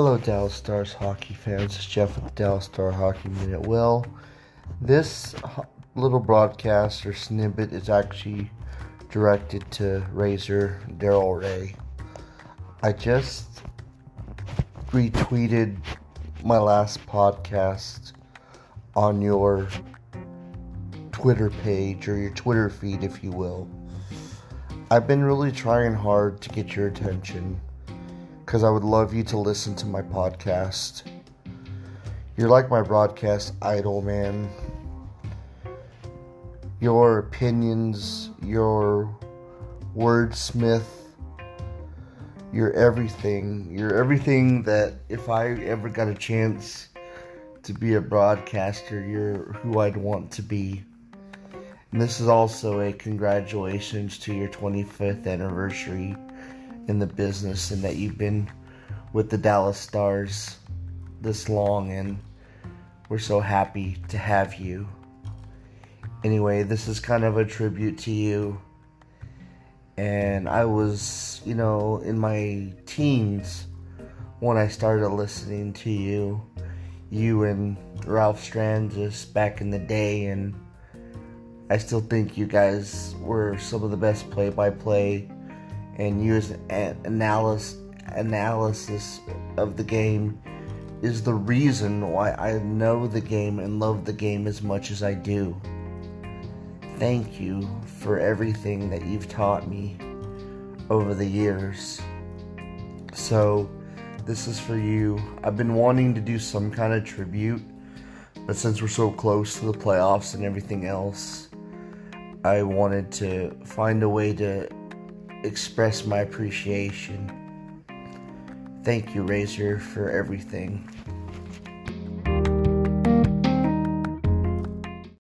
Hello, Dallas Stars hockey fans. It's Jeff with the Dallas Star Hockey Minute. Well, this little broadcast or snippet is actually directed to Razor Daryl Reaugh. I just retweeted my last podcast on your Twitter page or your Twitter feed, if you will. I've been really trying hard to get your attention because I would love you to listen to my podcast. You're like my broadcast idol, man. Your opinions, your wordsmith, your everything. You're everything that if I ever got a chance to be a broadcaster, you're who I'd want to be. And this is also a congratulations to your 25th anniversary in the business and that you've been with the Dallas Stars this long and we're so happy to have you. Anyway, this is kind of a tribute to you. And I was, you know, in my teens when I started listening to you, you and Ralph Strangis back in the day, and I still think you guys were some of the best play by play and an analysis analysis of the game is the reason why I know the game and love the game as much as I do. Thank you for everything that you've taught me over the years. So, this is for you. I've been wanting to do some kind of tribute, but since we're so close to the playoffs and everything else, I wanted to find a way to express my appreciation. Thank you, Razor, for everything.